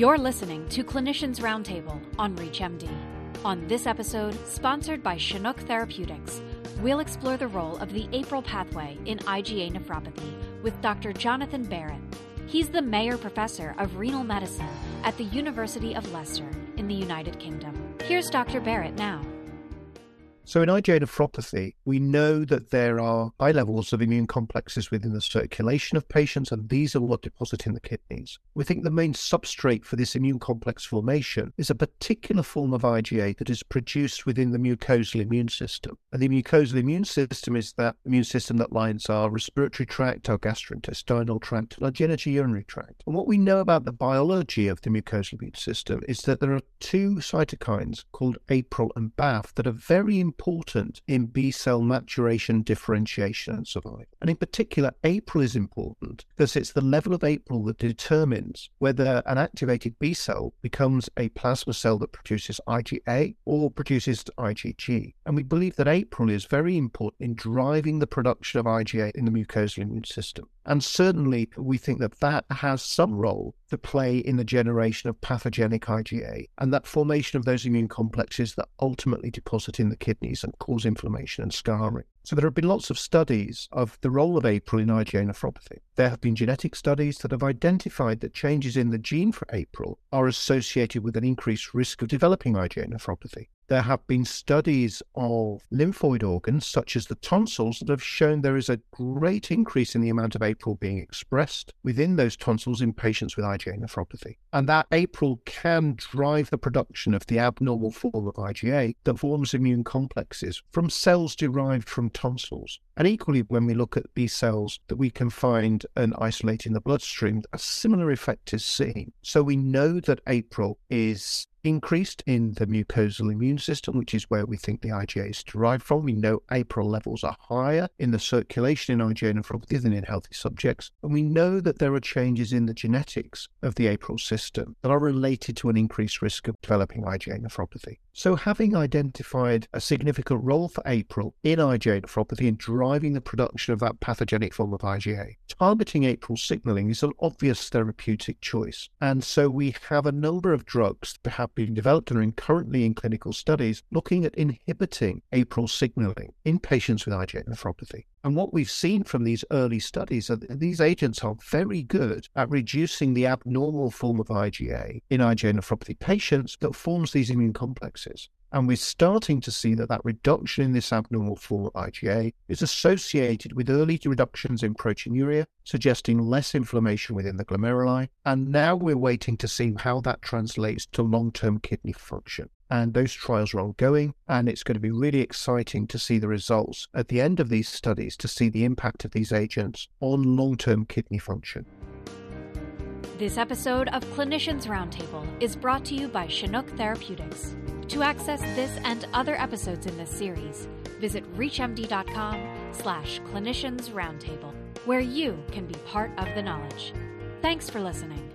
You're listening to Clinicians Roundtable on ReachMD. On this episode, sponsored by Chinook Therapeutics, we'll explore the role of the APRIL pathway in IgA nephropathy with Dr. Jonathan Barratt. He's the Mayer Professor of Renal Medicine at the University of Leicester in the United Kingdom. Here's Dr. Barratt now. So, in IgA nephropathy, we know that there are high levels of immune complexes within the circulation of patients, and these are what deposit in the kidneys. We think the main substrate for this immune complex formation is a particular form of IgA that is produced within the mucosal immune system. And the mucosal immune system is that immune system that lines our respiratory tract, our gastrointestinal tract, and our genitourinary tract. And what we know about the biology of the mucosal immune system is that there are two cytokines called APRIL and BAFF that are very important important in B cell maturation, differentiation, and survival. And in particular, APRIL is important because it's the level of APRIL that determines whether an activated B cell becomes a plasma cell that produces IgA or produces IgG. And we believe that APRIL is very important in driving the production of IgA in the mucosal immune system. And certainly, we think that that has some role to play in the generation of pathogenic IgA and that formation of those immune complexes that ultimately deposit in the kidneys and cause inflammation and scarring. So there have been lots of studies of the role of APRIL in IgA nephropathy. There have been genetic studies that have identified that changes in the gene for APRIL are associated with an increased risk of developing IgA nephropathy. There have been studies of lymphoid organs, such as the tonsils, that have shown there is a great increase in the amount of APRIL being expressed within those tonsils in patients with IgA nephropathy. And that APRIL can drive the production of the abnormal form of IgA that forms immune complexes from cells derived from tonsils. And equally, when we look at B cells that we can find and isolate in the bloodstream, a similar effect is seen. So we know that APRIL is increased in the mucosal immune system, which is where we think the IgA is derived from. We know APRIL levels are higher in the circulation in IgA nephropathy than in healthy subjects. And we know that there are changes in the genetics of the APRIL system that are related to an increased risk of developing IgA nephropathy. So, having identified a significant role for APRIL in IgA nephropathy in driving the production of that pathogenic form of IgA, targeting APRIL signaling is an obvious therapeutic choice. And so, we have a number of drugs that have been developed and are currently in clinical studies looking at inhibiting APRIL signaling in patients with IgA nephropathy. And what we've seen from these early studies are these agents are very good at reducing the abnormal form of IgA in IgA nephropathy patients that forms these immune complexes. And we're starting to see that that reduction in this abnormal form of IgA is associated with early reductions in proteinuria, suggesting less inflammation within the glomeruli. And now we're waiting to see how that translates to long term kidney function and those trials are ongoing. And it's going to be really exciting to see the results at the end of these studies to see the impact of these agents on long term kidney function. This episode of Clinicians Roundtable is brought to you by Chinook Therapeutics. To access this and other episodes in this series, visit reachmd.com slash clinicians roundtable, where you can be part of the knowledge. Thanks for listening.